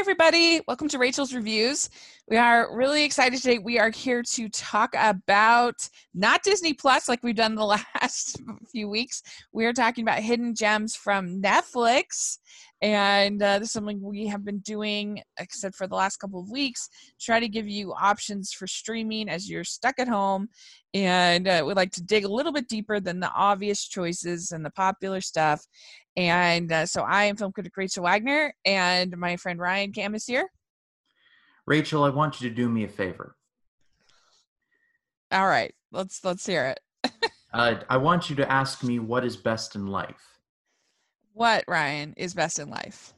everybody. Welcome to Rachel's Reviews. We are really excited today. We are here to talk about not Disney Plus like we've done the last few weeks. We are talking about hidden gems from Netflix. And uh, this is something we have been doing, except for the last couple of weeks, try to give you options for streaming as you're stuck at home. And uh, we like to dig a little bit deeper than the obvious choices and the popular stuff. And uh, so I am film critic Rachel Wagner, and my friend Ryan Cam is here. Rachel, I want you to do me a favor. All right, let's let's hear it. uh, I want you to ask me what is best in life. What, Ryan, is best in life?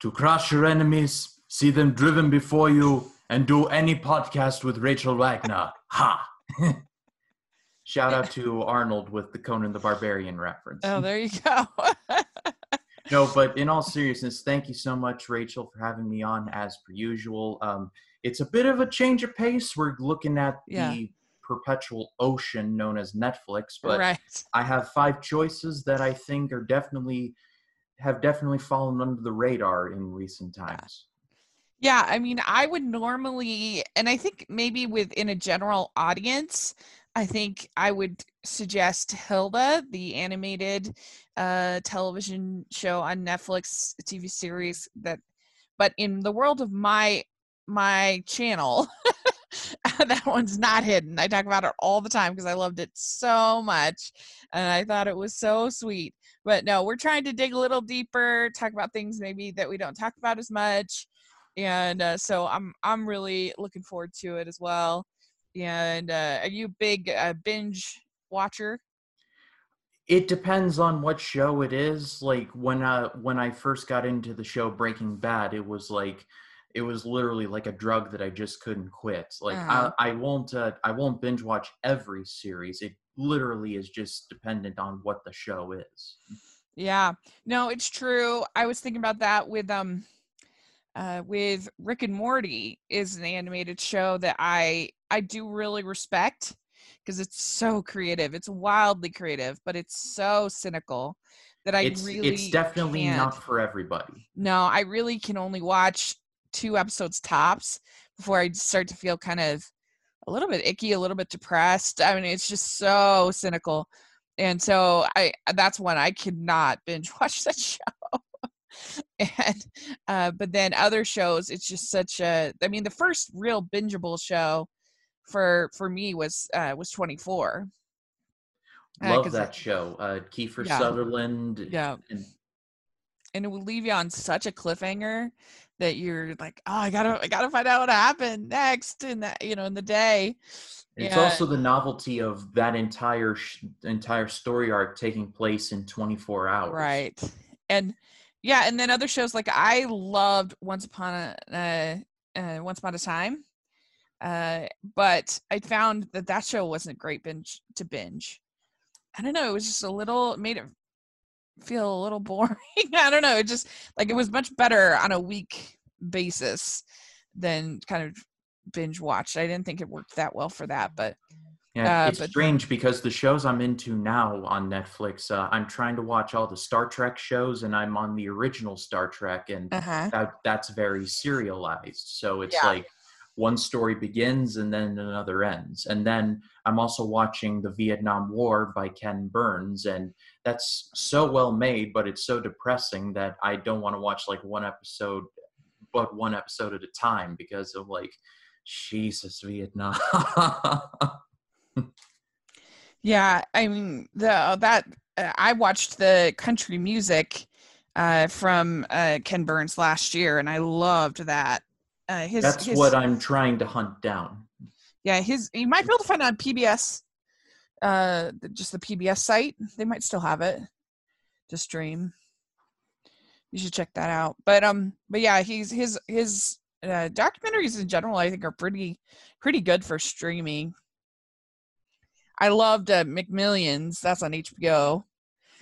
To crush your enemies, see them driven before you, and do any podcast with Rachel Wagner. Ha! Shout out to Arnold with the Conan the Barbarian reference. Oh, there you go. no, but in all seriousness, thank you so much, Rachel, for having me on as per usual. Um, it's a bit of a change of pace. We're looking at yeah. the perpetual ocean known as Netflix, but right. I have five choices that I think are definitely have definitely fallen under the radar in recent times. Yeah, I mean, I would normally, and I think maybe within a general audience, I think I would suggest Hilda, the animated uh, television show on Netflix TV series that but in the world of my my channel that one's not hidden. I talk about it all the time because I loved it so much and I thought it was so sweet. But no, we're trying to dig a little deeper, talk about things maybe that we don't talk about as much. And uh, so I'm I'm really looking forward to it as well. And uh, are you a big uh, binge watcher? It depends on what show it is. Like when uh when I first got into the show Breaking Bad, it was like it was literally like a drug that I just couldn't quit. Like uh-huh. I, I won't uh, I won't binge watch every series. It literally is just dependent on what the show is. Yeah. No, it's true. I was thinking about that with um uh with Rick and Morty is an animated show that I I do really respect because it's so creative. It's wildly creative, but it's so cynical that I it's, really it's definitely can't. not for everybody. No, I really can only watch two episodes tops before I start to feel kind of a little bit icky, a little bit depressed. I mean, it's just so cynical. And so I that's one I could not binge watch that show. and uh but then other shows it's just such a I mean the first real bingeable show for for me was uh was 24 uh, love uh, that show uh kiefer yeah. sutherland yeah and, and it will leave you on such a cliffhanger that you're like oh i gotta i gotta find out what happened next in that you know in the day it's yeah. also the novelty of that entire sh- entire story arc taking place in 24 hours right and yeah and then other shows like i loved once upon a uh, uh, once upon a time uh, but I found that that show wasn't great binge to binge. I don't know. It was just a little made it feel a little boring. I don't know. It just like it was much better on a week basis than kind of binge watched. I didn't think it worked that well for that, but yeah, uh, it's but, strange because the shows I'm into now on Netflix, uh, I'm trying to watch all the Star Trek shows, and I'm on the original Star Trek, and uh-huh. that, that's very serialized. So it's yeah. like one story begins and then another ends. And then I'm also watching The Vietnam War by Ken Burns, and that's so well made, but it's so depressing that I don't want to watch like one episode, but one episode at a time because of like, Jesus, Vietnam. yeah, I mean the that uh, I watched the country music uh, from uh, Ken Burns last year, and I loved that. Uh, his, That's his, what I'm trying to hunt down. Yeah, his you might be able to find it on PBS, uh, just the PBS site. They might still have it to stream. You should check that out. But um, but yeah, he's his his uh, documentaries in general. I think are pretty pretty good for streaming. I loved uh, McMillions. That's on HBO.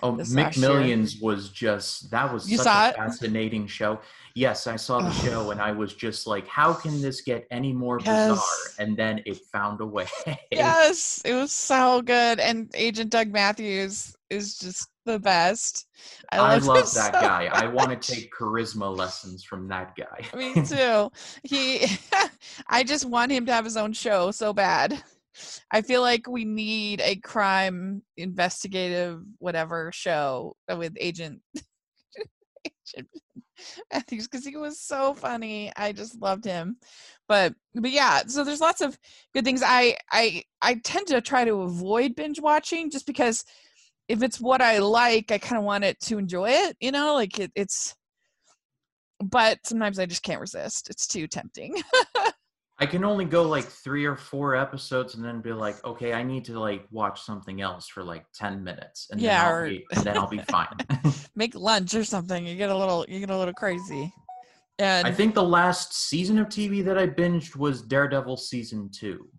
Oh, McMillions was just that was you such a fascinating show. Yes, I saw the show and I was just like, how can this get any more yes. bizarre? And then it found a way. yes, it was so good. And Agent Doug Matthews is just the best. I, I love that so guy. Much. I want to take charisma lessons from that guy. Me too. He, I just want him to have his own show so bad. I feel like we need a crime investigative whatever show with Agent Matthews because he was so funny. I just loved him. But but yeah, so there's lots of good things. I I I tend to try to avoid binge watching just because if it's what I like, I kind of want it to enjoy it, you know, like it, it's but sometimes I just can't resist. It's too tempting. I can only go like three or four episodes and then be like, okay, I need to like watch something else for like ten minutes, and yeah, then I'll, or... be, and then I'll be fine. Make lunch or something. You get a little, you get a little crazy. And I think the last season of TV that I binged was Daredevil season two,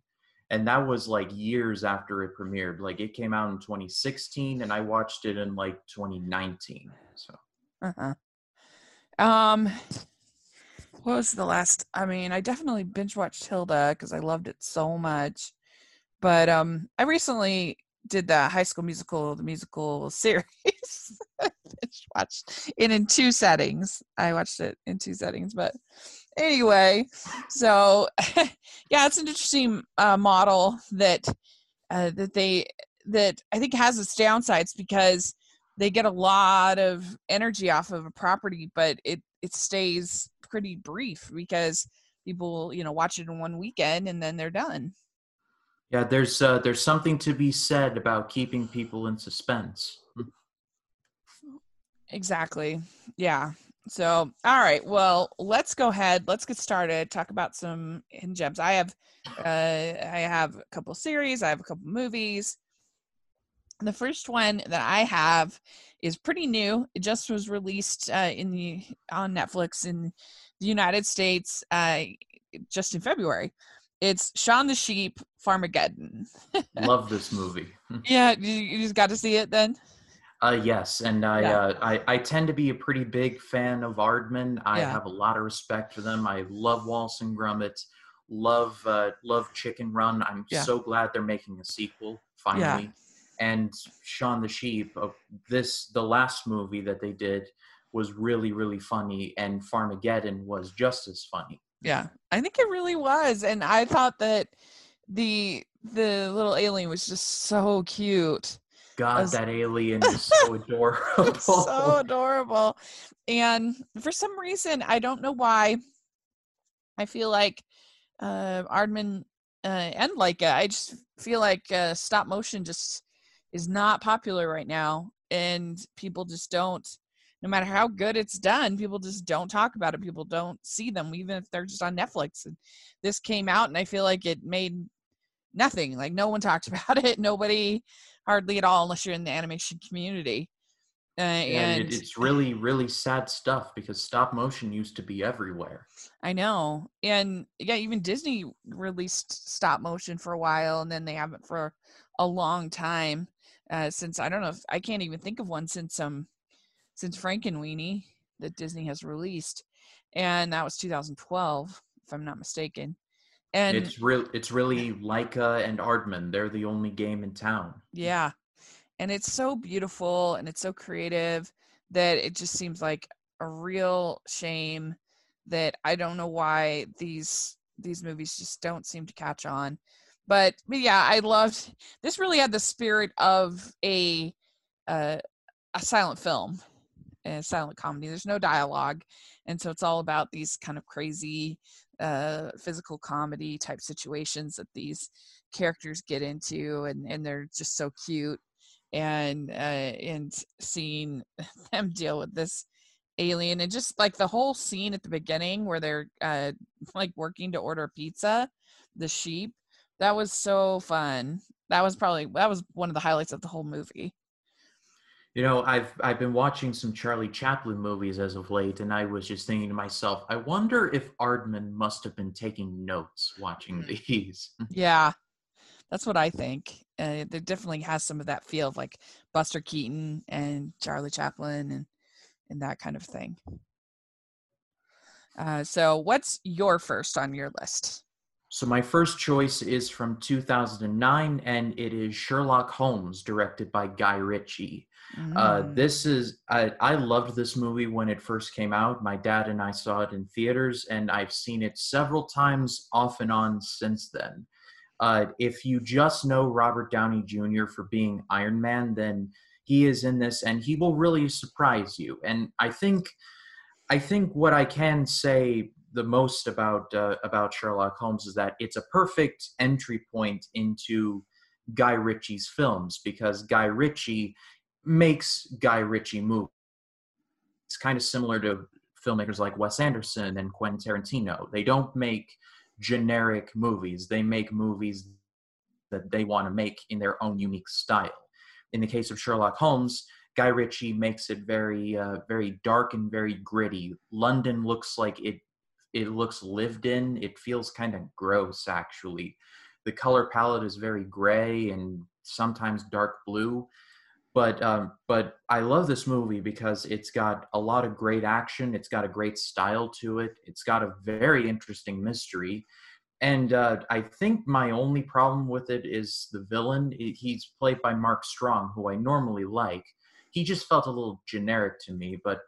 and that was like years after it premiered. Like it came out in 2016, and I watched it in like 2019. So. Uh huh. Um what was the last i mean i definitely binge watched hilda because i loved it so much but um i recently did the high school musical the musical series. Binge watched it in two settings. I watched it in two settings but anyway so yeah it's an interesting uh, model that uh, that they that i think has its downsides because they get a lot of energy off of a property but it it stays pretty brief because people you know watch it in one weekend and then they're done. Yeah there's uh, there's something to be said about keeping people in suspense. Exactly. Yeah. So all right. Well let's go ahead. Let's get started. Talk about some hidden gems. I have uh i have a couple series. I have a couple movies. The first one that i have is pretty new. It just was released uh, in the on Netflix in the United States uh, just in February. It's Shaun the Sheep Farmageddon. Love this movie. yeah, you, you, just got to see it then. Uh, yes, and I, yeah. uh, I I tend to be a pretty big fan of Aardman. I yeah. have a lot of respect for them. I love Wallace and Gromit. Love uh, love Chicken Run. I'm yeah. so glad they're making a sequel finally and Shaun the Sheep. Uh, this the last movie that they did was really really funny, and Farmageddon was just as funny. Yeah, I think it really was, and I thought that the the little alien was just so cute. God, was, that alien is so adorable. so adorable. And for some reason, I don't know why, I feel like uh Aardman uh, and Laika, I just feel like uh, stop motion just is not popular right now and people just don't no matter how good it's done people just don't talk about it people don't see them even if they're just on netflix and this came out and i feel like it made nothing like no one talked about it nobody hardly at all unless you're in the animation community uh, and, and it's really really sad stuff because stop motion used to be everywhere. I know and yeah even disney released stop motion for a while and then they haven't for a long time uh, since I don't know if I can't even think of one since um since Frankenweenie that Disney has released, and that was 2012 if I'm not mistaken. And it's real. It's really Laika and Aardman. They're the only game in town. Yeah, and it's so beautiful and it's so creative that it just seems like a real shame that I don't know why these these movies just don't seem to catch on but, but yeah, I loved this. Really had the spirit of a uh, a silent film, a silent comedy. There's no dialogue, and so it's all about these kind of crazy uh, physical comedy type situations that these characters get into, and and they're just so cute, and uh, and seeing them deal with this alien and just like the whole scene at the beginning where they're uh like working to order pizza the sheep that was so fun. That was probably that was one of the highlights of the whole movie. You know, I've I've been watching some Charlie Chaplin movies as of late, and I was just thinking to myself, I wonder if Aardman must have been taking notes watching mm. these. yeah, that's what I think. Uh, there definitely has some of that feel of like Buster Keaton and Charlie Chaplin and and that kind of thing. Uh, so, what's your first on your list? So my first choice is from 2009, and it is Sherlock Holmes, directed by Guy Ritchie. Mm. Uh, this is I, I loved this movie when it first came out. My dad and I saw it in theaters, and I've seen it several times off and on since then. Uh, if you just know Robert Downey Jr. for being Iron Man, then he is in this, and he will really surprise you. And I think, I think what I can say the most about uh, about Sherlock Holmes is that it's a perfect entry point into Guy Ritchie's films because Guy Ritchie makes Guy Ritchie movies. It's kind of similar to filmmakers like Wes Anderson and Quentin Tarantino. They don't make generic movies. They make movies that they want to make in their own unique style. In the case of Sherlock Holmes, Guy Ritchie makes it very, uh, very dark and very gritty. London looks like it it looks lived in. It feels kind of gross, actually. The color palette is very gray and sometimes dark blue. But um, but I love this movie because it's got a lot of great action. It's got a great style to it. It's got a very interesting mystery. And uh, I think my only problem with it is the villain. He's played by Mark Strong, who I normally like. He just felt a little generic to me, but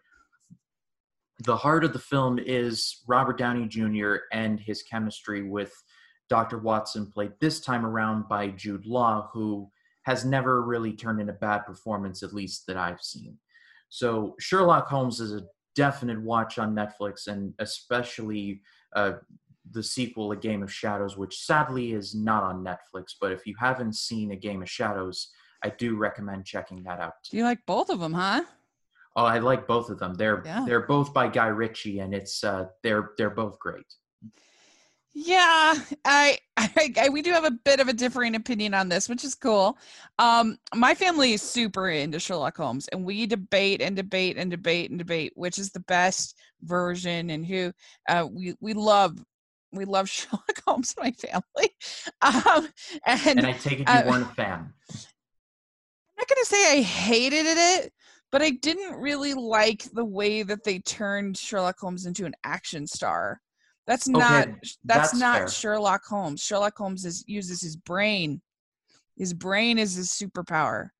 the heart of the film is Robert Downey Jr. and his chemistry with Dr. Watson, played this time around by Jude Law, who has never really turned in a bad performance, at least that I've seen. So Sherlock Holmes is a definite watch on Netflix, and especially uh, the sequel, A Game of Shadows, which sadly is not on Netflix. But if you haven't seen A Game of Shadows, I do recommend checking that out. You like both of them, huh? Oh, I like both of them. They're yeah. they're both by Guy Ritchie, and it's uh, they're they're both great. Yeah, I, I, I, we do have a bit of a differing opinion on this, which is cool. Um, my family is super into Sherlock Holmes, and we debate and debate and debate and debate which is the best version and who. Uh, we we love we love Sherlock Holmes, my family. Um, and, and I take it you uh, weren't a fan. I'm not gonna say I hated it, but I didn't really like the way that they turned Sherlock Holmes into an action star. That's not that's, that's, not fair. Sherlock Holmes. Sherlock Holmes is, uses his brain. His brain is his superpower,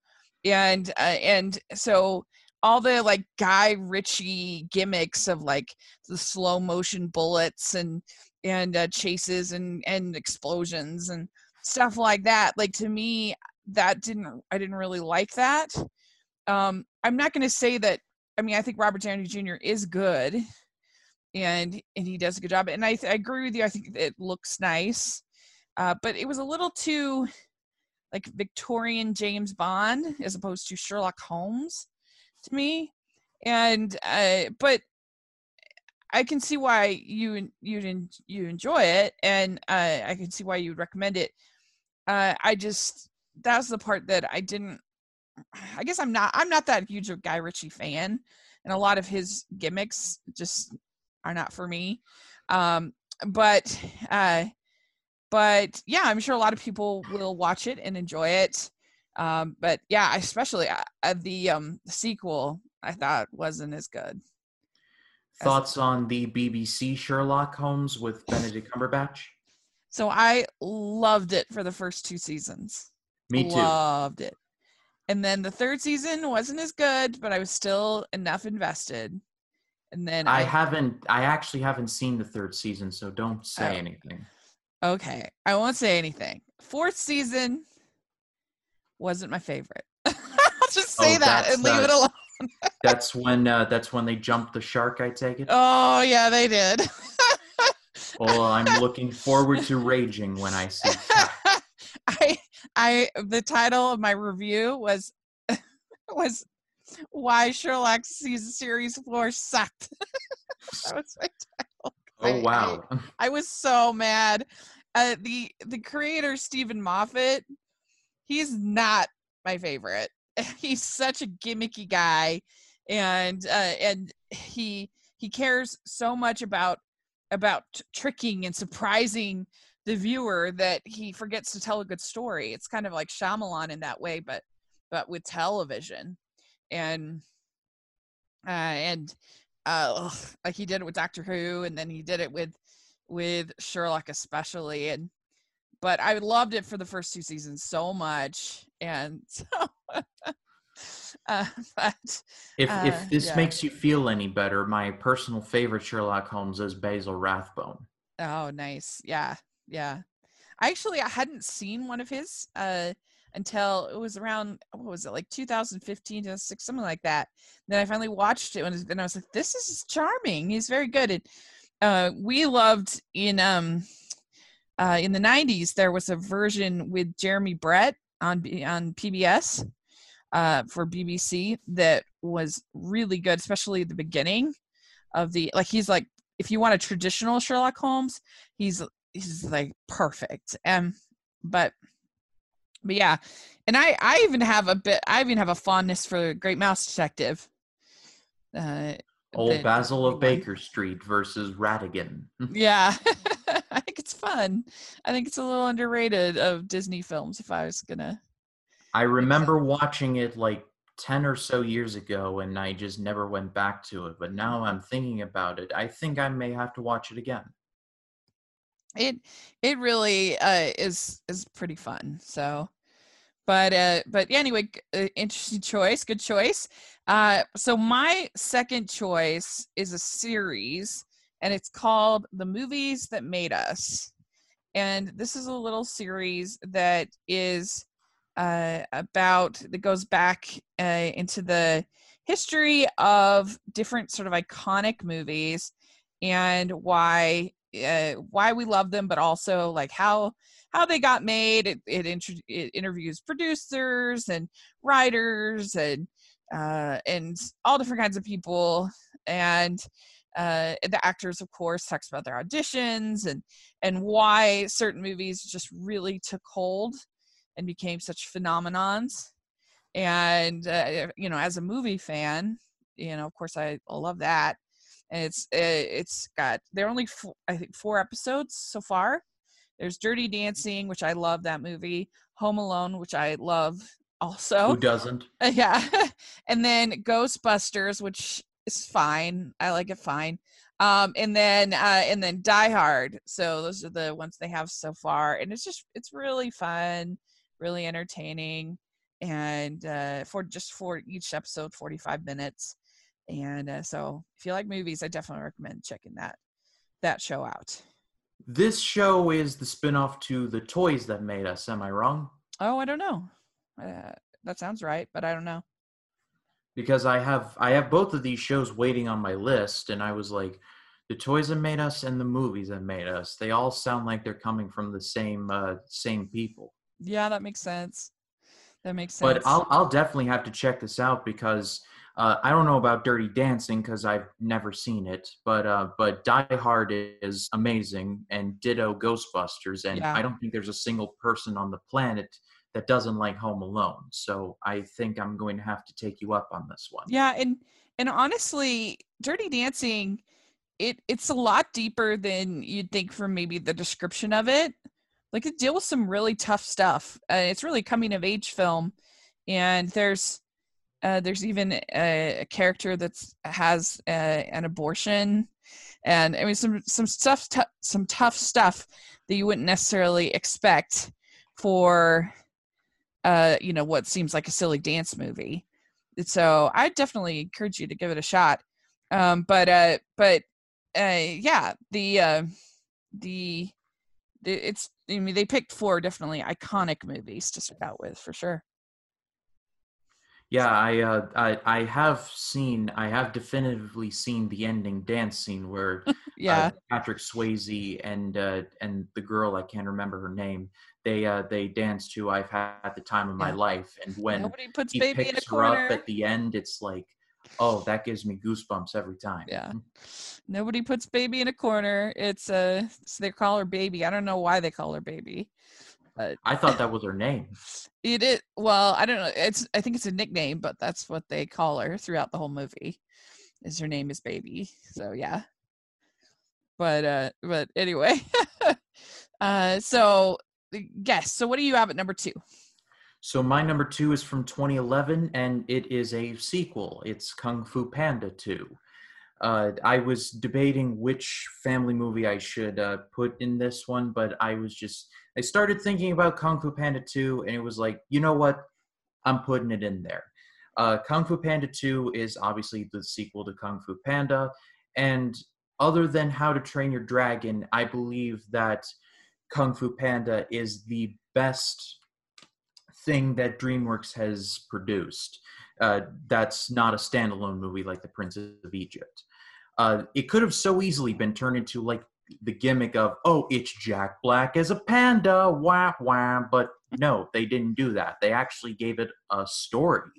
and uh, and so all the like Guy Ritchie gimmicks of like the slow motion bullets and and uh, chases and and explosions and stuff like that. Like to me, that didn't I didn't really like that. Um, I'm not going to say that. I mean, I think Robert Downey Jr. is good, and and he does a good job. And I, I agree with you. I think it looks nice, uh, but it was a little too like Victorian James Bond as opposed to Sherlock Holmes to me. And uh, but I can see why you you you enjoy it, and uh, I can see why you would recommend it. Uh, I just that's the part that I didn't I guess I'm not I'm not that huge of Guy Ritchie fan, and a lot of his gimmicks just are not for me. Um, but uh, but yeah, I'm sure a lot of people will watch it and enjoy it. Um, but yeah, especially uh, uh the um sequel I thought wasn't as good. Thoughts as- on the BBC Sherlock Holmes with Benedict Cumberbatch? So I loved it for the first two seasons. Me too. Loved it. And then the third season wasn't as good, but I was still enough invested. And then I, I haven't I actually haven't seen the third season, so don't say oh. anything. Okay. I won't say anything. Fourth season wasn't my favorite. I'll just say oh, that and leave it alone. that's when uh, that's when they jumped the shark, I take it. Oh yeah, they did. well, I'm looking forward to raging when I see I I the title of my review was was why Sherlock series four sucked. that was my title. Oh wow! I, I, was so mad. Uh, the the creator Steven Moffat, he's not my favorite. He's such a gimmicky guy, and uh, and he he cares so much about about tricking and surprising the viewer that he forgets to tell a good story. It's kind of like Shyamalan in that way, but but with television, and uh, and uh, like he did it with Doctor Who, and then he did it with with Sherlock especially and but I loved it for the first two seasons so much and so uh, but, if uh, if this yeah. makes you feel any better, my personal favorite Sherlock Holmes is Basil Rathbone. Oh, nice. Yeah, yeah. I actually I hadn't seen one of his uh, until it was around what was it like 2015 to something like that. Then I finally watched it and I was like, this is charming. He's very good. And uh, we loved in um uh, in the 90s there was a version with Jeremy Brett on on PBS uh, for BBC that was really good, especially the beginning of the like he's like if you want a traditional Sherlock Holmes, he's he's like perfect. And but but yeah, and I I even have a bit I even have a fondness for Great Mouse Detective. Uh, Old Basil of Baker Street versus Ratigan. yeah, I think it's fun. I think it's a little underrated of Disney films. If I was gonna I remember watching it like 10 or so years ago and I just never went back to it. But now I'm thinking about it. I think I may have to watch it again. It it really uh, is is pretty fun. So but uh but anyway, uh, interesting choice, good choice. Uh so my second choice is a series and it's called The Movies That Made Us. And this is a little series that is uh, about that goes back uh, into the history of different sort of iconic movies and why uh, why we love them, but also like how how they got made. It it, inter- it interviews producers and writers and uh, and all different kinds of people. And uh, the actors, of course, talks about their auditions and and why certain movies just really took hold and became such phenomenons. And uh, you know as a movie fan you know of course i love that it's it's got they're only four, i think four episodes so far. There's dirty dancing which i love that movie home alone which i love also. who doesn't? Yeah and then ghostbusters which is fine i like it fine. Um and then uh and then die hard so those are the ones they have so far and it's just it's really fun really entertaining and uh, for just for each episode 45 minutes and uh, so if you like movies i definitely recommend checking that that show out. This show is the spin-off to the toys that made us am i wrong? Oh i don't know. Uh, that sounds right but i don't know. Because i have i have both of these shows waiting on my list and i was like the toys that made us and the movies that made us they all sound like they're coming from the same uh, same people. Yeah, that makes sense. That makes sense. But I'll I'll definitely have to check this out because uh, I don't know about Dirty Dancing because I've never seen it, but uh, but Die Hard is amazing, and ditto Ghostbusters, and yeah. I don't think there's a single person on the planet that doesn't like Home Alone. So I think I'm going to have to take you up on this one. Yeah, and and honestly, Dirty Dancing, it it's a lot deeper than you'd think from maybe the description of it like it deals with some really tough stuff. Uh, it's really coming of age film, and there's uh, there's even a, a character that has a, an abortion, and I mean some some stuff t- some tough stuff that you wouldn't necessarily expect for uh, you know what seems like a silly dance movie. So I definitely encourage you to give it a shot. Um, but uh, but uh, yeah, the uh, the it's I mean they picked four definitely iconic movies to start out with for sure. Yeah, I, uh, I I have seen I have definitively seen the ending dance scene where yeah. Uh, Patrick Swayze and uh, and the girl I can't remember her name they uh, they dance to I've had the time of my life and when Nobody puts he baby picks in a corner. her up at the end it's like oh that gives me goosebumps every time. Yeah. Nobody puts baby in a corner. It's uh so they call her baby. I don't know why they call her baby but i thought that was her name it is well i don't know it's i think it's a nickname but that's what they call her throughout the whole movie is her name is baby so yeah but uh but anyway uh so guess so what do you have at number two so my number two is from 2011, and it is a sequel. It's Kung Fu Panda 2. Uh, I was debating which family movie I should uh, put in this one, but I was just I started thinking about Kung Fu Panda 2, and it was like, you know what? I'm putting it in there. Uh, Kung Fu Panda 2 is obviously the sequel to Kung Fu Panda, and other than How to Train Your Dragon, I believe that Kung Fu Panda is the best thing that DreamWorks has produced. Uh, that's not a standalone movie like The Prince of Egypt. Uh, it could have so easily been turned into like the gimmick of oh it's jack black as a panda wah wah but no they didn't do that. They actually gave it a story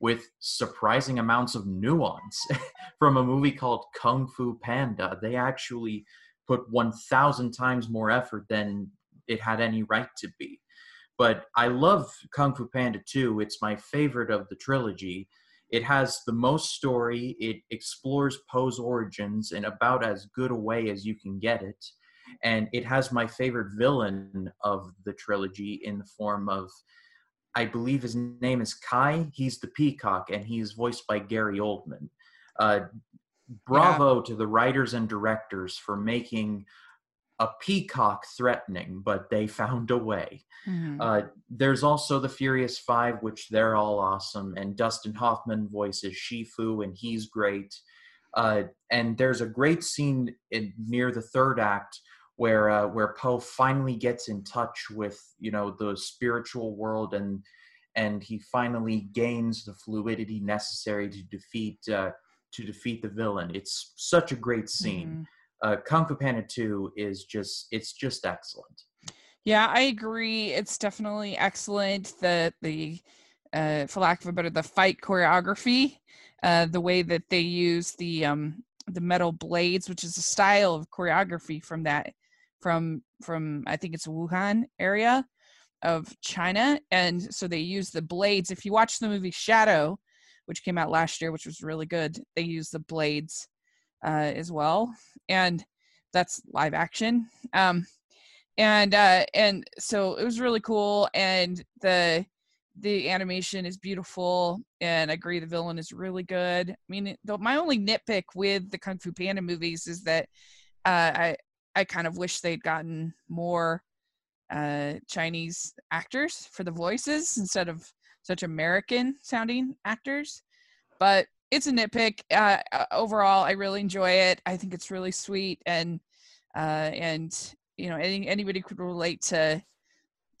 with surprising amounts of nuance from a movie called kung fu panda. They actually put 1000 times more effort than it had any right to be. But i love kung fu panda 2 it's my favorite of the trilogy it has the most story. It explores Po's origins in about as good a way as you can get it. And it has my favorite villain of the trilogy in the form of, I believe his name is Kai. He's the peacock, and he's voiced by Gary Oldman. Uh, bravo yeah. to the writers and directors for making a peacock threatening, but they found a way. Mm-hmm. Uh, there's also the Furious Five, which they're all awesome, and Dustin Hoffman voices Shifu, and he's great. Uh, and there's a great scene in, near the third act where uh, where Po finally gets in touch with you know the spiritual world and and he finally gains the fluidity necessary to defeat uh, to defeat the villain. It's such a great scene. Mm-hmm uh, Kung Fu Panda 2 is just it's just excellent. Yeah, I agree. It's definitely excellent. The the uh, for lack of a better, the fight choreography, uh, the way that they use the um the metal blades, which is a style of choreography from that from from I think it's Wuhan area of China, and so they use the blades. If you watch the movie Shadow, which came out last year, which was really good, they use the blades uh, as well, and that's live action. Um, and uh, and so it was really cool, and the the animation is beautiful, and I agree the villain is really good. I mean, the, my only nitpick with the Kung Fu Panda movies is that uh, I I kind of wish they'd gotten more uh, Chinese actors for the voices instead of such American sounding actors. But it's a nitpick. Uh, uh, overall, I really enjoy it. I think it's really sweet, and uh, and you know, any, anybody could relate to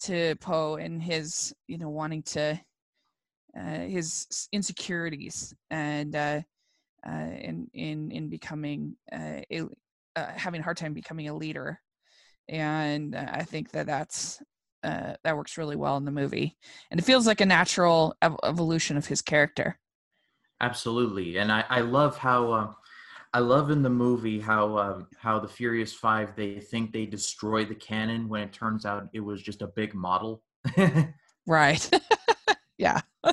to Po and his you know wanting to uh, his insecurities and uh, uh, in in in becoming uh, a uh, having a hard time becoming a leader, and I think that that's that works really well in the movie, and it feels like a natural ev- evolution of his character. Absolutely, and I, I love how uh, I love in the movie how uh, how the Furious Five they think they destroy the cannon when it turns out it was just a big model. right. yeah.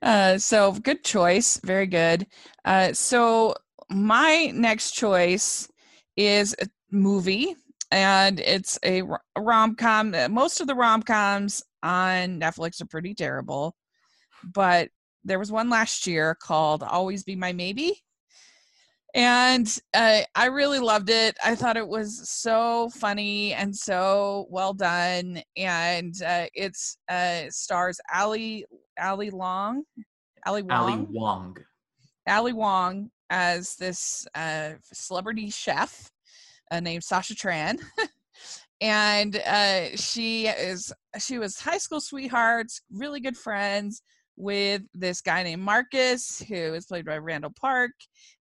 Uh, so good choice, very good. Uh, so my next choice is a movie, and it's a rom com. Most of the rom coms on Netflix are pretty terrible, but there was one last year called Always Be My Maybe. And uh, I really loved it. I thought it was so funny and so well done. And uh, it's uh, stars Ali Ali Long, Ali Wong, Ali Wong, Ali Wong as this uh, celebrity chef uh, named Sasha Tran. and uh, she is she was high school sweethearts, really good friends with this guy named Marcus, who is played by Randall Park,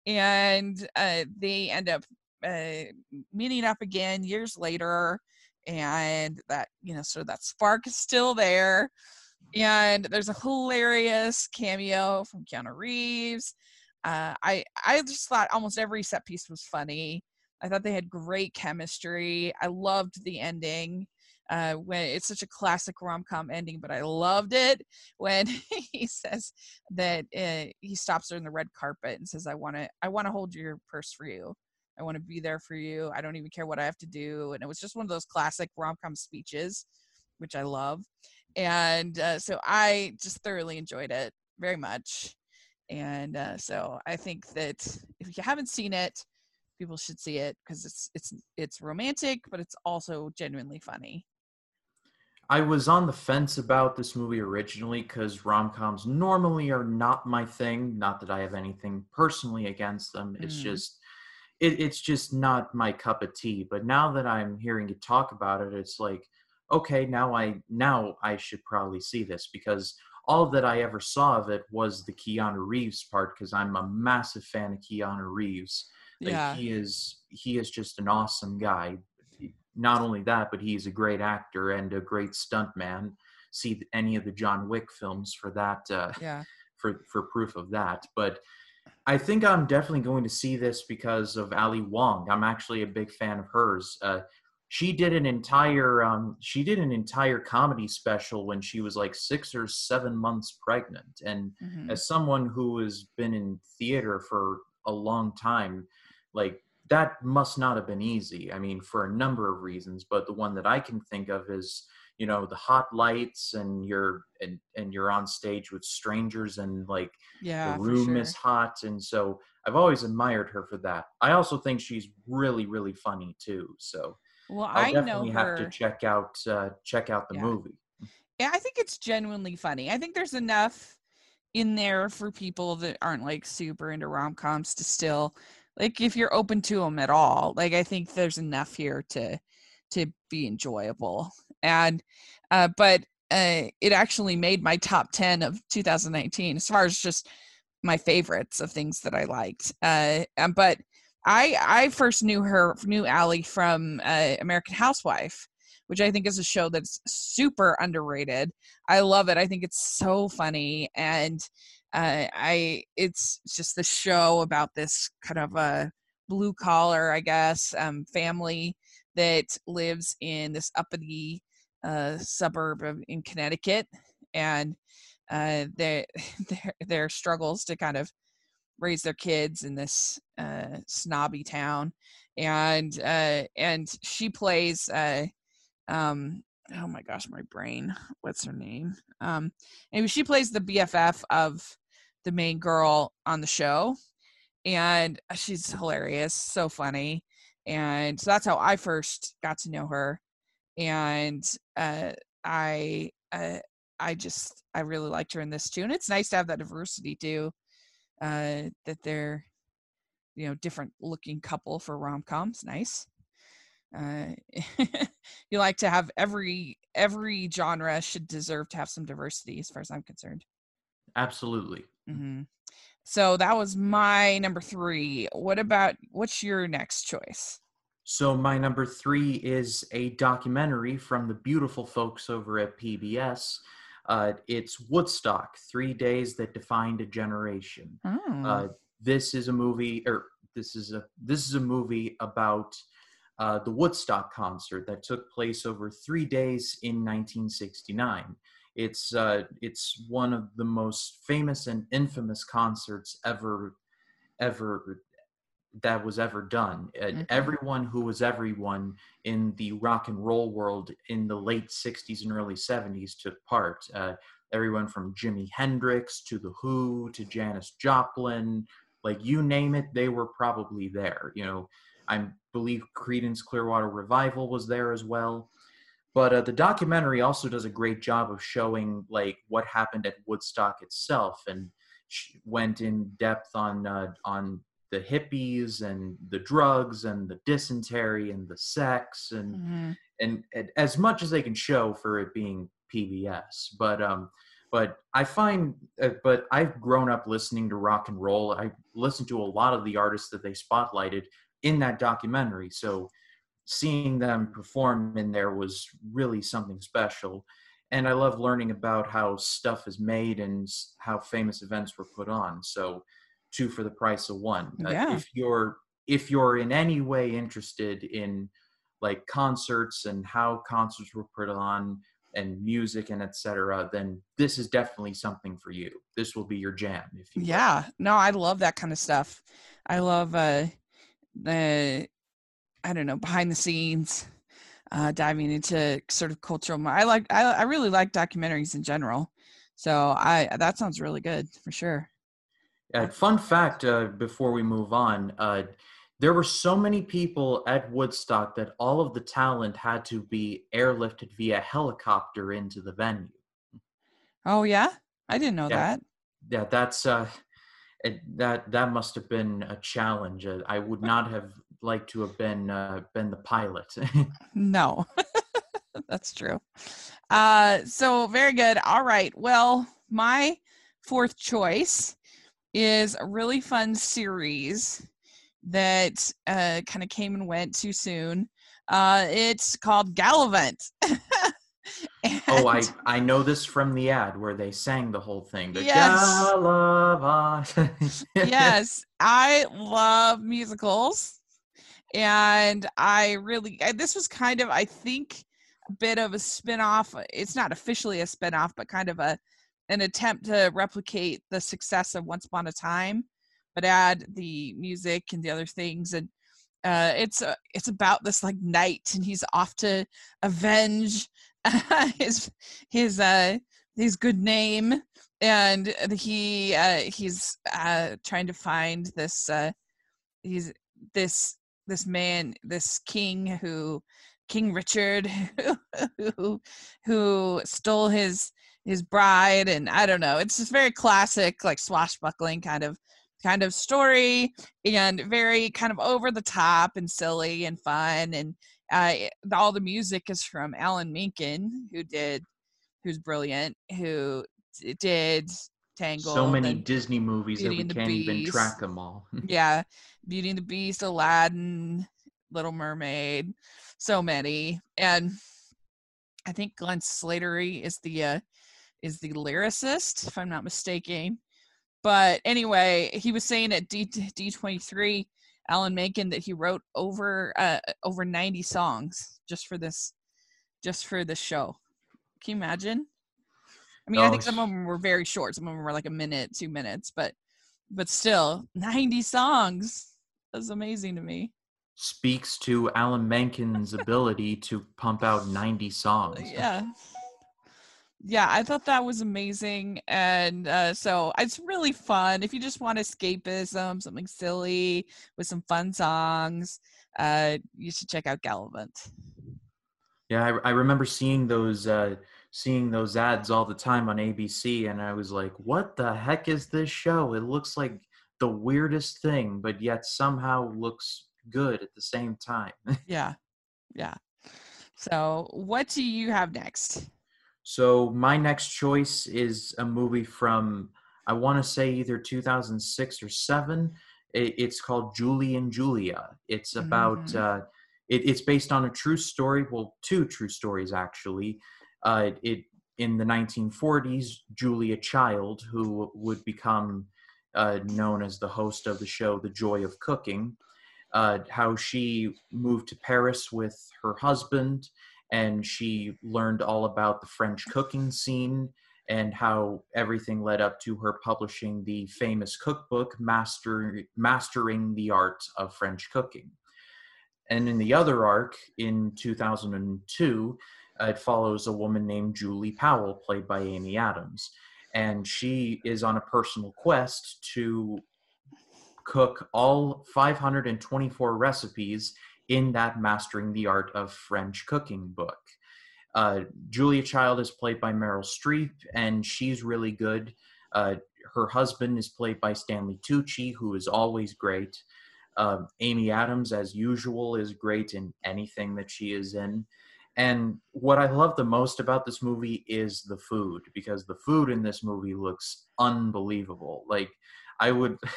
and uh, they end up uh, meeting up again years later, and that you know, so that spark is still there. And there's a hilarious cameo from Keanu Reeves. Uh, I I just thought almost every set piece was funny. I thought they had great chemistry. I loved the ending uh, when it's such a classic rom-com ending but i loved it when he says that uh, he stops her in the red carpet and says i want to i want to hold your purse for you. I want to be there for you. I don't even care what i have to do. And it was just one of those classic rom-com speeches which i love. And uh, so i just thoroughly enjoyed it very much. And uh, so I think that if you haven't seen it, people should see it because it's it's it's romantic, but it's also genuinely funny. I was on the fence about this movie originally because rom coms normally are not my thing. Not that I have anything personally against them. It's mm. just it, it's just not my cup of tea. But now that I'm hearing you talk about it, it's like, okay, now I now I should probably see this because all that I ever saw of it was the Keanu Reeves part because I'm a massive fan of Keanu Reeves. Like yeah. he is he is just an awesome guy. Not only that, but he's a great actor and a great stuntman. See any of the John Wick films for that uh, yeah. for for proof of that. But I think I'm definitely going to see this because of Ali Wong. I'm actually a big fan of hers. Uh, she did an entire um, she did an entire comedy special when she was like six or seven months pregnant. And mm-hmm. as someone who has been in theater for a long time, like that must not have been easy. I mean, for a number of reasons, but the one that I can think of is you know the hot lights and you're and and you're on stage with strangers and like yeah, the room sure. is hot and so i've always admired her for that i also think she's really really funny too so well I'll i definitely know have to check out uh check out the yeah. movie yeah i think it's genuinely funny i think there's enough in there for people that aren't like super into rom-coms to still like if you're open to them at all like i think there's enough here to to be enjoyable and uh, but uh, it actually made my top 10 of 2019 as far as just my favorites of things that I liked. Uh, but I I first knew her knew Ali from uh, American Housewife, which I think is a show that's super underrated. I love it. I think it's so funny and uh, I it's just the show about this kind of a blue collar, I guess, um, family that lives in this uppity uh, suburb of, in Connecticut, and uh, their, their struggles to kind of raise their kids in this uh, snobby town, and uh, and she plays. Uh, um, oh my gosh, my brain. What's her name? Um, anyway, she plays the BFF of the main girl on the show, and she's hilarious, so funny, and so that's how I first got to know her and uh, I uh, I just I really liked her in this too, and it's nice to have that diversity too. Uh, that they're you know different looking couple for rom coms, nice. Uh, you like to have every every genre should deserve to have some diversity, as far as I'm concerned. Absolutely. Mm-hmm. So that was my number three. What about what's your next choice? So, my number three is a documentary from the beautiful folks over at PBS. Uh, it's Woodstock Three Days That Defined a Generation. Oh. Uh, this is a movie, or this is a this is a movie about uh, the Woodstock concert that took place over three days in 1969. It's uh, it's one of the most famous and infamous concerts ever ever that was ever done. Mm-hmm. Everyone who was everyone in the rock and roll world in the late 60s and early 70s took part. Uh, everyone from Jimi Hendrix to The Who to Janis Joplin, like you name it, they were probably there. You know, I believe Creedence Clearwater Revival was there as well. But uh, the documentary also does a great job of showing like what happened at Woodstock itself and went in depth on uh, on the hippies and the drugs and the dysentery and the sex and mm-hmm. and, and, as much as they can show for it being PBS. But um, but I find, uh, but I've grown up listening to rock and roll. I listened to a lot of the artists that they spotlighted in that documentary. So seeing them perform in there was really something special. And I love learning about how stuff is made and how famous events were put on. So two for the price of one. Uh, yeah. Uh, if you're if you're in any way interested in like concerts and how concerts were put on and music and etc then this is definitely something for you this will be your jam if you yeah will. no i love that kind of stuff i love uh the i don't know behind the scenes uh diving into sort of cultural i like i, I really like documentaries in general so i that sounds really good for sure Uh, fun fact uh, before we move on uh, there were so many people at Woodstock that all of the talent had to be airlifted via helicopter into the venue. Oh yeah, I didn't know yeah. that. Yeah, that's uh, it, that that must have been a challenge. Uh, I would not have liked to have been uh, been the pilot. no, that's true. Uh, so very good. All right. Well, my fourth choice is a really fun series that uh, kind of came and went too soon. Uh, it's called Galavant. oh, I I know this from the ad where they sang the whole thing. The yes. Yes, I love musicals, and I really this was kind of I think a bit of a spin-off. It's not officially a spin-off, but kind of a an attempt to replicate the success of Once Upon a Time but add the music and the other things and uh, it's uh, it's about this like knight and he's off to avenge his his uh his good name and he uh he's uh trying to find this uh he's this this man this king who king richard who who stole his his bride and i don't know it's just very classic like swashbuckling kind of kind of story and very kind of over the top and silly and fun and uh, all the music is from Alan Menken who did who's brilliant who did Tangled so many Disney movies Beauty that we can't Beast. even track them all yeah Beauty and the Beast Aladdin Little Mermaid so many and I think Glenn Slater is the uh, is the lyricist if I'm not mistaken but anyway, he was saying at D D twenty three, Alan Menken that he wrote over uh, over ninety songs just for this, just for this show. Can you imagine? I mean, oh, I think some of them were very short. Some of them were like a minute, two minutes, but but still, ninety songs. That's amazing to me. Speaks to Alan Menken's ability to pump out ninety songs. Yeah yeah i thought that was amazing and uh, so it's really fun if you just want escapism something silly with some fun songs uh, you should check out galavant yeah I, I remember seeing those uh, seeing those ads all the time on abc and i was like what the heck is this show it looks like the weirdest thing but yet somehow looks good at the same time yeah yeah so what do you have next so my next choice is a movie from I want to say either 2006 or seven. it's called Julie and Julia. It's about mm-hmm. uh, it, it's based on a true story. Well, two true stories actually. Uh, it in the 1940s, Julia Child, who would become uh, known as the host of the show The Joy of Cooking, uh, how she moved to Paris with her husband and she learned all about the French cooking scene and how everything led up to her publishing the famous cookbook Master, Mastering the Art of French Cooking. And in the other arc, in 2002, uh, it follows a woman named Julie Powell, played by Amy Adams. And she is on a personal quest to cook all 524 recipes in that Mastering the Art of French Cooking book. Uh, Julia Child is played by Meryl Streep, and she's really good. Uh, her husband is played by Stanley Tucci, who is always great. Uh, Amy Adams, as usual, is great in anything that she is in. And what I love the most about this movie is the food, because the food in this movie looks unbelievable. Like, I would.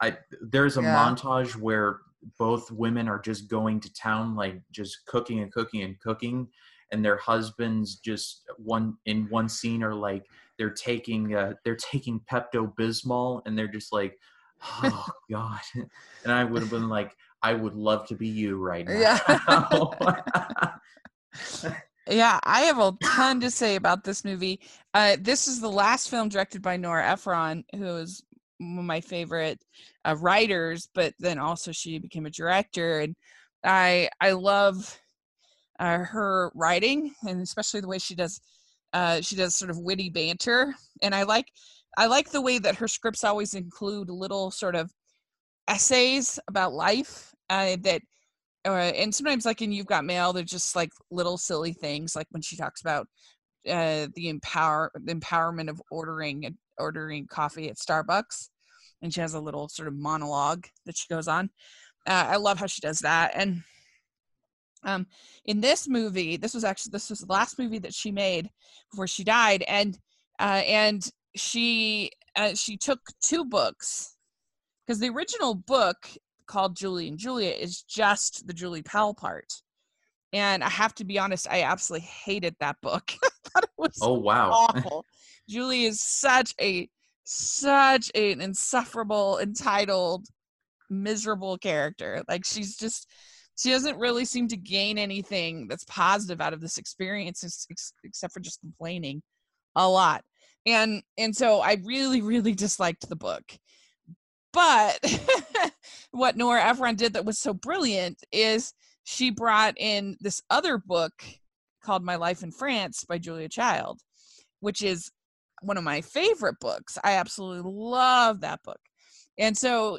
I, there's a yeah. montage where both women are just going to town like just cooking and cooking and cooking and their husbands just one in one scene are like they're taking uh, they're taking Pepto Bismol and they're just like oh god and I would have been like I would love to be you right now yeah. yeah I have a ton to say about this movie. Uh, this is the last film directed by Nora Ephron who is one of my favorite uh, writers, but then also she became a director, and I I love uh, her writing, and especially the way she does uh, she does sort of witty banter, and I like I like the way that her scripts always include little sort of essays about life uh, that uh, and sometimes like in you've got mail they're just like little silly things like when she talks about uh, the empower the empowerment of ordering ordering coffee at starbucks and she has a little sort of monologue that she goes on uh, i love how she does that and um in this movie this was actually this was the last movie that she made before she died and uh and she uh, she took two books because the original book called Julie and Julia is just the Julie Powell part. And I have to be honest, I absolutely hated that book. I thought it was oh wow awful. Julie is such a such an insufferable, entitled, miserable character. Like she's just she doesn't really seem to gain anything that's positive out of this experience except for just complaining a lot and and so i really really disliked the book but what nora ephron did that was so brilliant is she brought in this other book called my life in france by julia child which is one of my favorite books. I absolutely love that book. And so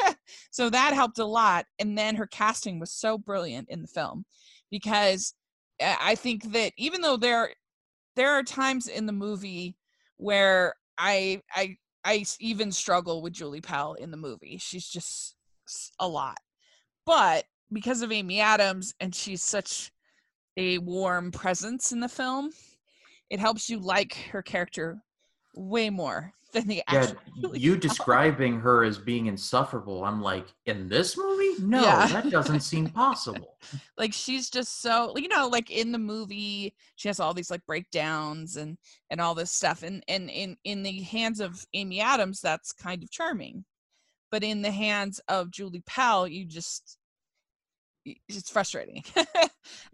so that helped a lot. And then her casting was so brilliant in the film because i think that even though there there are times in the movie where I I I even struggle with Julie Powell in the movie. She's just a lot. But because of Amy Adams and she's such a warm presence in the film, it helps you like her character way more than the yeah, you describing her as being insufferable. I'm like, in this movie, no, yeah. that doesn't seem possible. like she's just so, you know, like in the movie, she has all these like breakdowns and and all this stuff, and and in in the hands of Amy Adams, that's kind of charming, but in the hands of Julie Powell, you just it's frustrating. it's,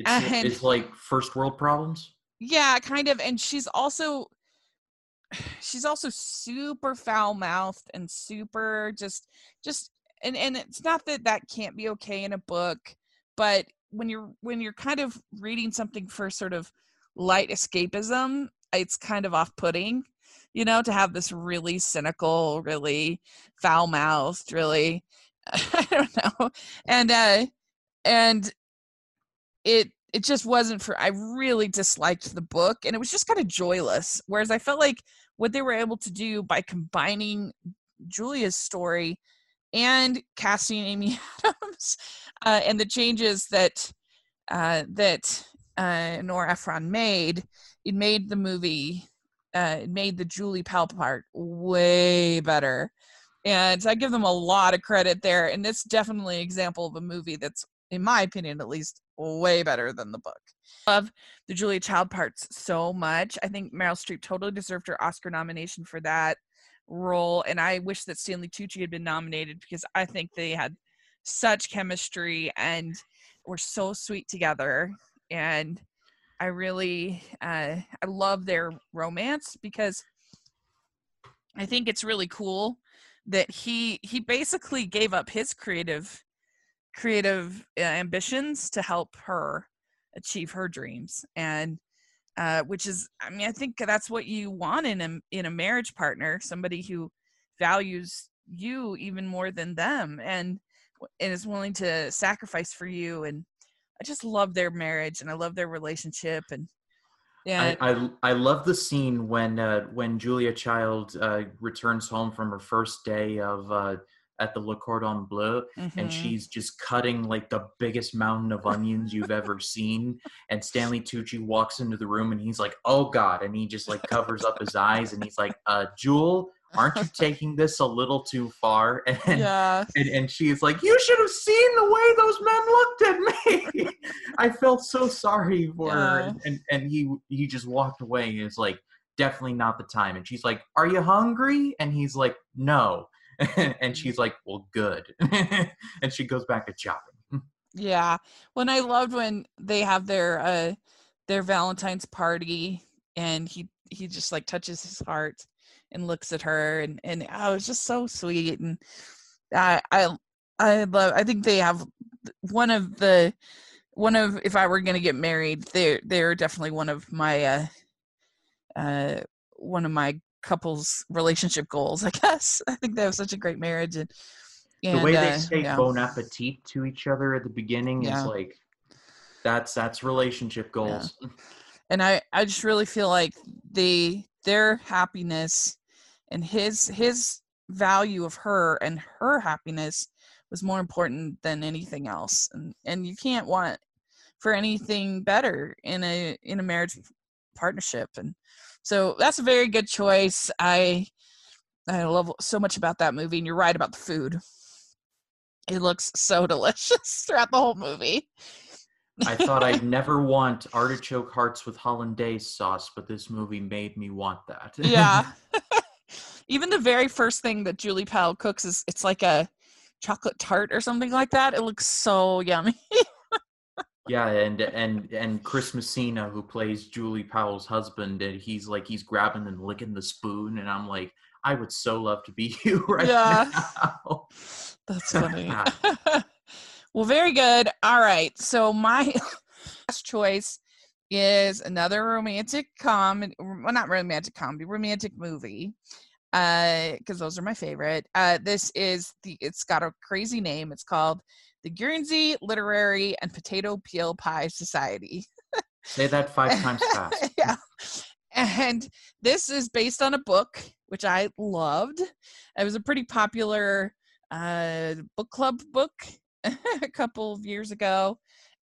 and, it's like first world problems. Yeah, kind of, and she's also she's also super foul mouthed and super just just and and it's not that that can't be okay in a book but when you're when you're kind of reading something for sort of light escapism it's kind of off-putting you know to have this really cynical really foul mouthed really i don't know and uh and it it just wasn't for i really disliked the book and it was just kind of joyless whereas i felt like what they were able to do by combining Julia's story and casting Amy Adams uh, and the changes that uh, that uh, Nora Ephron made, it made the movie, uh, it made the Julie Powell part way better. And I give them a lot of credit there. And this definitely an example of a movie that's, in my opinion at least, way better than the book love the Julia Child parts so much. I think Meryl Streep totally deserved her Oscar nomination for that role, and I wish that Stanley Tucci had been nominated because I think they had such chemistry and were so sweet together. And I really, uh, I love their romance because I think it's really cool that he he basically gave up his creative creative uh, ambitions to help her achieve her dreams and uh, which is i mean i think that's what you want in a in a marriage partner somebody who values you even more than them and and is willing to sacrifice for you. And i just love their marriage and i love their relationship and yeah i i, I love the scene when uh, when julia child uh, returns home from her first day of uh, at the Le Cordon Bleu, mm-hmm. and she's just cutting like the biggest mountain of onions you've ever seen. And Stanley Tucci walks into the room and he's like, "Oh God!" and he just like covers up his eyes and he's like, "Uh, Jewel." Aren't you taking this a little too far? And, yeah. and and she's like, You should have seen the way those men looked at me. I felt so sorry for yeah. her. And and he he just walked away and is like, definitely not the time. And she's like, Are you hungry? And he's like, No. and she's like, "Well, good," and she goes back to chopping. Yeah, when I loved when they have their uh their Valentine's party, and he he just like touches his heart and looks at her, and and oh, was just so sweet, and I I I love. I think they have one of the one of if I were gonna get married, they're they're definitely one of my uh uh one of my couple's relationship goals. I guess I think they have such a great marriage, and, and the way they uh, say yeah. "bon appetit" to each other at the beginning yeah. is like that's that's relationship goals. Yeah. And I I just really feel like they their happiness and his his value of her and her happiness was more important than anything else and and you can't want for anything better in a in a marriage partnership and so that's a very good choice i i love so much about that movie and you're right about the food it looks so delicious throughout the whole movie I thought I'd never want artichoke hearts with hollandaise sauce, but this movie made me want that. yeah. Even the very first thing that Julie Powell cooks is it's like a chocolate tart or something like that. It looks so yummy. Yeah, and and and Chris Messina, who plays Julie Powell's husband, and he's like he's grabbing and licking the spoon, and I'm like, I would so love to be you right yeah. now. That's funny. well, very good. All right, so my last choice is another romantic comedy. Well, not romantic comedy, romantic movie because uh, those are my favorite. Uh, this is the. It's got a crazy name. It's called the Guernsey Literary and Potato Peel Pie Society. Say that five times fast. yeah, and this is based on a book which I loved. It was a pretty popular uh, book club book a couple of years ago,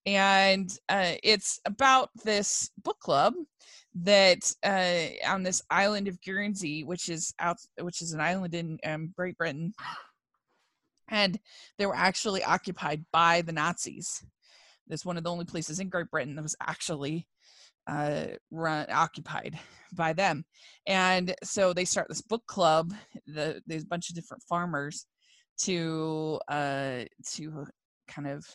and uh, it's about this book club that uh, on this island of Guernsey, which is out, which is an island in um, Great Britain, and they were actually occupied by the Nazis. This one of the only places in Great Britain that was actually uh, run occupied by them, and so they start this book club. The, there's a bunch of different farmers to uh, to kind of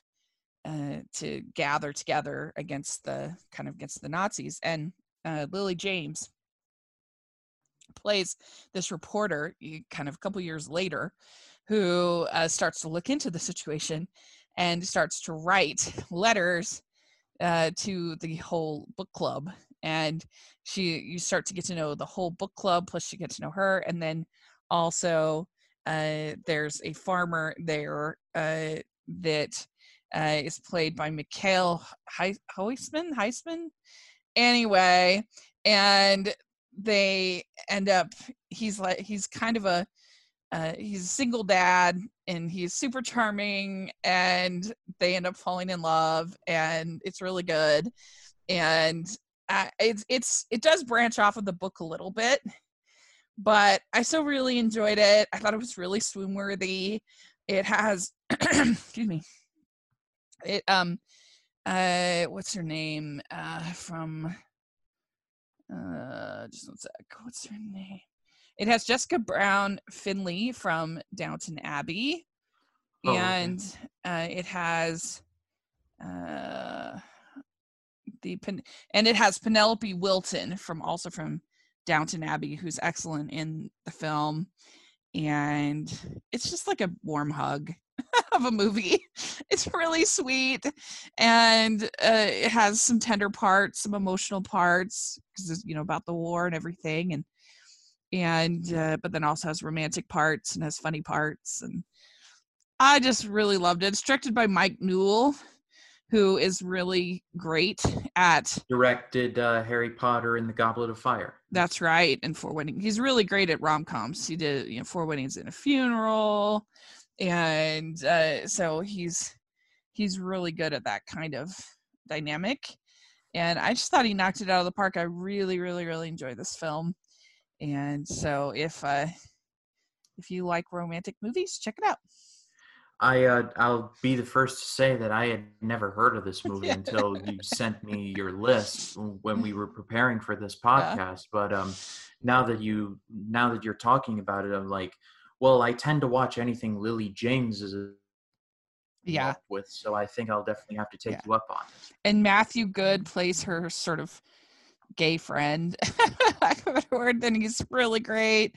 uh, to gather together against the kind of against the Nazis. And uh, Lily James plays this reporter kind of a couple years later who uh, starts to look into the situation and starts to write letters uh, to the whole book club and she you start to get to know the whole book club plus you get to know her and then also uh, there's a farmer there uh, that uh, is played by Michiel Huisman. Huisman, anyway, and they end up. He's like he's kind of a uh, he's a single dad and he's super charming and they end up falling in love and it's really good. And uh, it's it's it does branch off of the book a little bit but i still really enjoyed it. I thought it was really swoon worthy it has excuse me. It um uh what's her name? Uh from uh just one sec. What's her name it has jessica brown findlay from downton abbey oh, and okay. uh it has uh the and it has penelope wilton from also from downton abbey who's excellent in the film and it's just like a warm hug of a movie. It's really sweet, and uh, it has some tender parts, some emotional parts, because it's you know about the war and everything, and and uh, but then also has romantic parts and has funny parts, and I just really loved it. It's directed by Mike Newell, who is really great at directed uh, Harry Potter and the Goblet of Fire. That's right, and Four Weddings. He's really great at rom coms. He did you know Four Weddings and a Funeral, and uh, so he's he's really good at that kind of dynamic. And I just thought he knocked it out of the park. I really, really, really enjoyed this film. And so if uh, if you like romantic movies, check it out. I uh, I'll be the first to say that I had never heard of this movie until you sent me your list when we were preparing for this podcast. Yeah. But um, now that you now that you're talking about it, I'm like, well, I tend to watch anything Lily James is yeah with, so I think I'll definitely have to take yeah. you up on it. And Matthew Goode plays her sort of gay friend and he's really great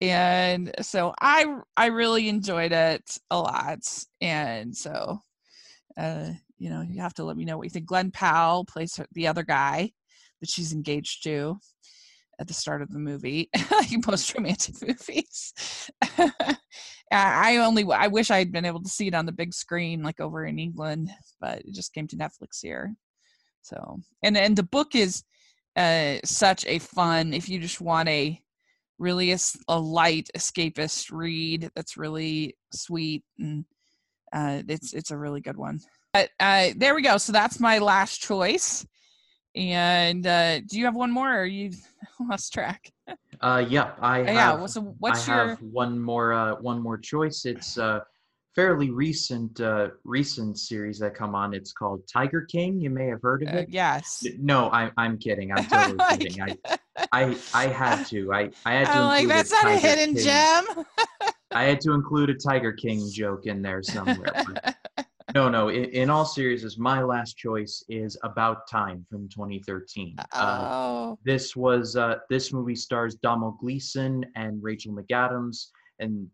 and so i i really enjoyed it a lot and so uh you know you have to let me know what you think glen powell plays the other guy that she's engaged to at the start of the movie, like most romantic movies. I only I wish I had been able to see it on the big screen like over in England, but it just came to Netflix here. So and and the book is uh, such a fun if you just want a really a, a light escapist read that's really sweet and uh, it's it's a really good one. But uh, there we go. So that's my last choice. And uh, do you have one more, or you lost track? Uh, yeah, I have. Yeah. So what's I your... have one more uh, one more choice. It's a fairly recent uh, recent series that come on. It's called Tiger King. You may have heard of uh, it. yes. No, I'm I'm kidding. I'm totally kidding. I, I I had to. I I had to. I'm like that's not a hidden King. gem. I had to include a Tiger King joke in there somewhere. no, no. In, in, all seriousness, my last choice is About Time from 2013. Uh, oh. Uh, this was uh, this movie stars Domhnall Gleeson and Rachel McAdams, and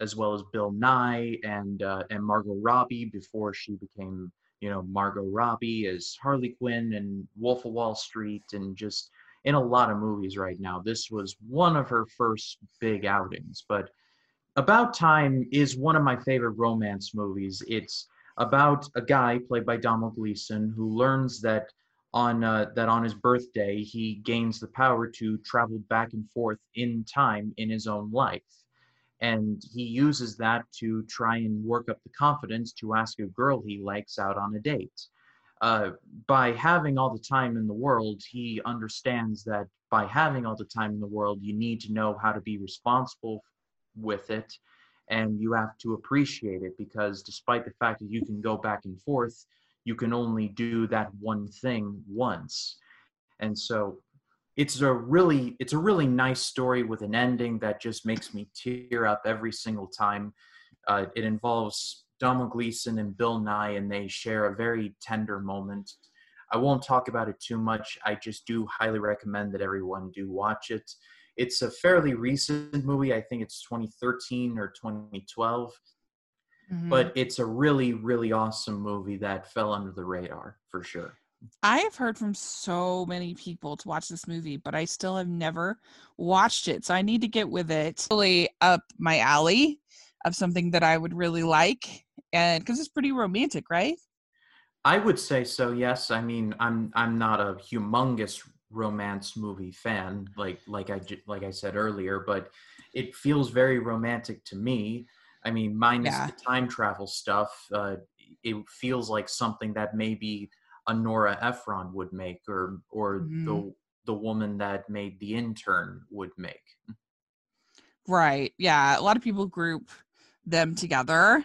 as well as Bill Nighy and uh, and Margot Robbie before she became you know Margot Robbie as Harley Quinn and Wolf of Wall Street and just in a lot of movies right now. This was one of her first big outings, but about Time is one of my favorite romance movies. It's about a guy played by Domhnall Gleeson who learns that on uh, that on his birthday he gains the power to travel back and forth in time in his own life and he uses that to try and work up the confidence to ask a girl he likes out on a date. Uh, by having all the time in the world he understands that by having all the time in the world you need to know how to be responsible with it and you have to appreciate it because despite the fact that you can go back and forth you can only do that one thing once. And so it's a really it's a really nice story with an ending that just makes me tear up every single time uh, it involves Domhnall Gleeson and Bill Nighy, and they share a very tender moment. I won't talk about it too much. I just do highly recommend that everyone do watch it. It's a fairly recent movie. I think it's 2013 or 2012. Mm-hmm. But it's a really, really awesome movie that fell under the radar for sure. I have heard from so many people to watch this movie, but I still have never watched it. So I need to get with it. Really up my alley of something that I would really like. And because it's pretty romantic, right? I would say so. Yes. I mean, I'm I'm not a humongous romance movie fan like like I like I said earlier, but it feels very romantic to me. I mean, minus yeah. the time travel stuff, uh, it feels like something that maybe a Nora Ephron would make, or or mm-hmm. the the woman that made the intern would make. Right. Yeah. A lot of people group them together.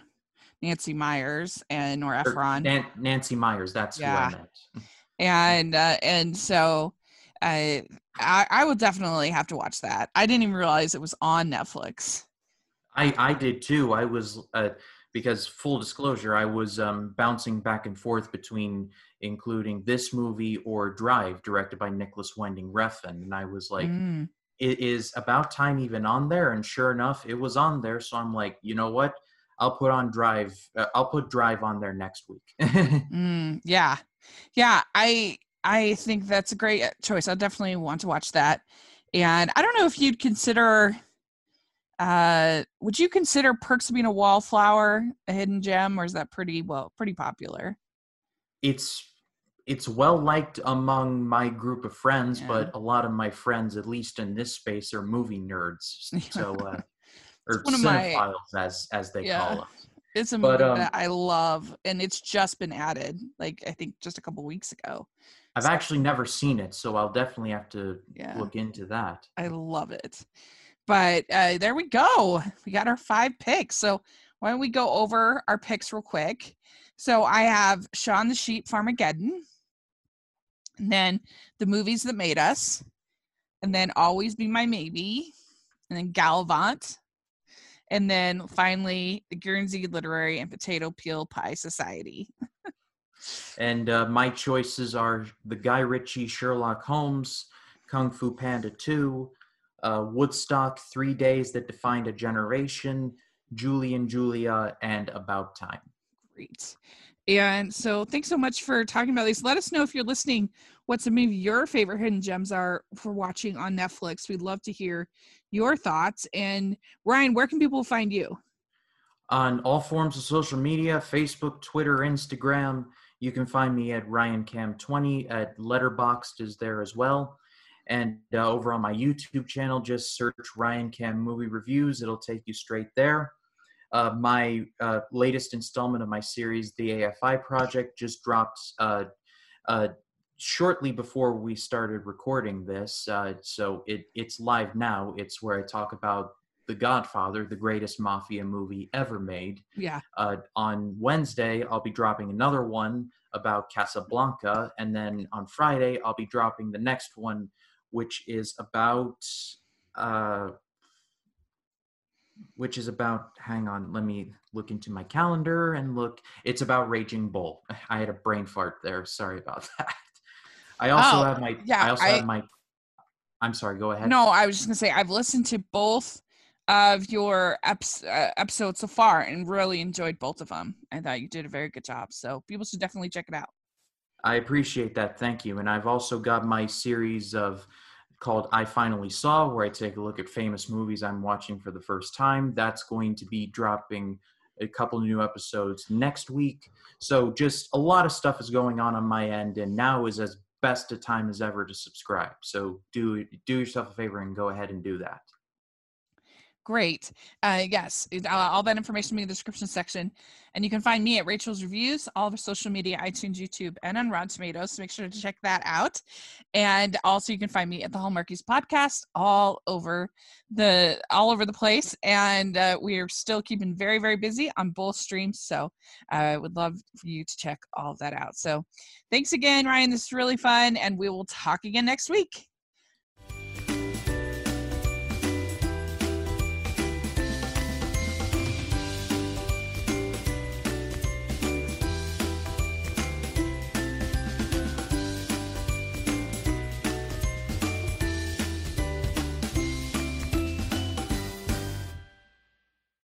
Nancy Meyers and Nora Ephron. Nan- Nancy Meyers, That's yeah. who I meant. and uh, and so I, I I will definitely have to watch that. I didn't even realize it was on Netflix. I I did too. I was uh, because full disclosure, I was um, bouncing back and forth between including this movie or Drive, directed by Nicolas Winding Refn, and I was like, mm. "It is about time even on there." And sure enough, it was on there. So I'm like, you know what? I'll put on Drive. Uh, I'll put Drive on there next week. mm, yeah, yeah. I I think that's a great uh, choice. I definitely want to watch that. And I don't know if you'd consider uh would you consider Perks of Being a Wallflower a hidden gem or is that pretty well pretty popular? It's it's well liked among my group of friends, yeah. but a lot of my friends, at least in this space, are movie nerds. So uh or cinephiles my, as as they yeah. call us. It's a movie but, um, that I love, and it's just been added, like I think just a couple weeks ago. I've so, actually never seen it, so I'll definitely have to yeah, look into that. I love it. But uh, there we go. We got our five picks. So why don't we go over our picks real quick? So I have Shaun the Sheep Farmageddon, and then the movies that made us, and then Always Be My Maybe, and then Galavant, and then finally the Guernsey Literary and Potato Peel Pie Society. And uh, my choices are the Guy Ritchie Sherlock Holmes, Kung Fu Panda 2, uh, Woodstock, Three Days That Defined a Generation, Julie and Julia, and About Time. Great. And so thanks so much for talking about these. Let us know if you're listening what some of your favorite hidden gems are for watching on Netflix. We'd love to hear your thoughts. And Ryan, where can people find you? On all forms of social media Facebook, Twitter, Instagram. You can find me at RyanCam20 at Letterboxd is there as well. And uh, over on my YouTube channel, just search Ryan Cam Movie Reviews. It'll take you straight there. Uh, my uh, latest installment of my series, The AFI Project, just dropped uh, uh, shortly before we started recording this. Uh, so it, it's live now. It's where I talk about The Godfather, the greatest mafia movie ever made. Yeah. on Wednesday, I'll be dropping another one about Casablanca. And then on Friday, I'll be dropping the next one which is about uh, which is about hang on let me look into my calendar and look. It's about raging bull. I had a brain fart there. Sorry about that. I also oh, have my yeah i also I, have my i'm sorry go ahead. No i was just gonna say i've listened to both of your eps, uh, episodes so far and really enjoyed both of them i thought you did a very good job so people should definitely check it out. I appreciate that. Thank you. And i've also got my series of called I Finally Saw, where I take a look at famous movies I'm watching for the first time. That's going to be dropping a couple new episodes next week. So just a lot of stuff is going on on my end, and now is as best a time as ever to subscribe. So do do yourself a favor and go ahead and do that. Great. Uh, yes, uh, all that information will be in the description section. And you can find me at Rachel's Reviews, all over social media, iTunes, YouTube, and on Rotten Tomatoes. So make sure to check that out. And also you can find me at the Hallmarkies podcast all over the all over the place. And uh, we are still keeping very, very busy on both streams. So I uh, would love for you to check all of that out. So thanks again, Ryan. This is really fun. And we will talk again next week.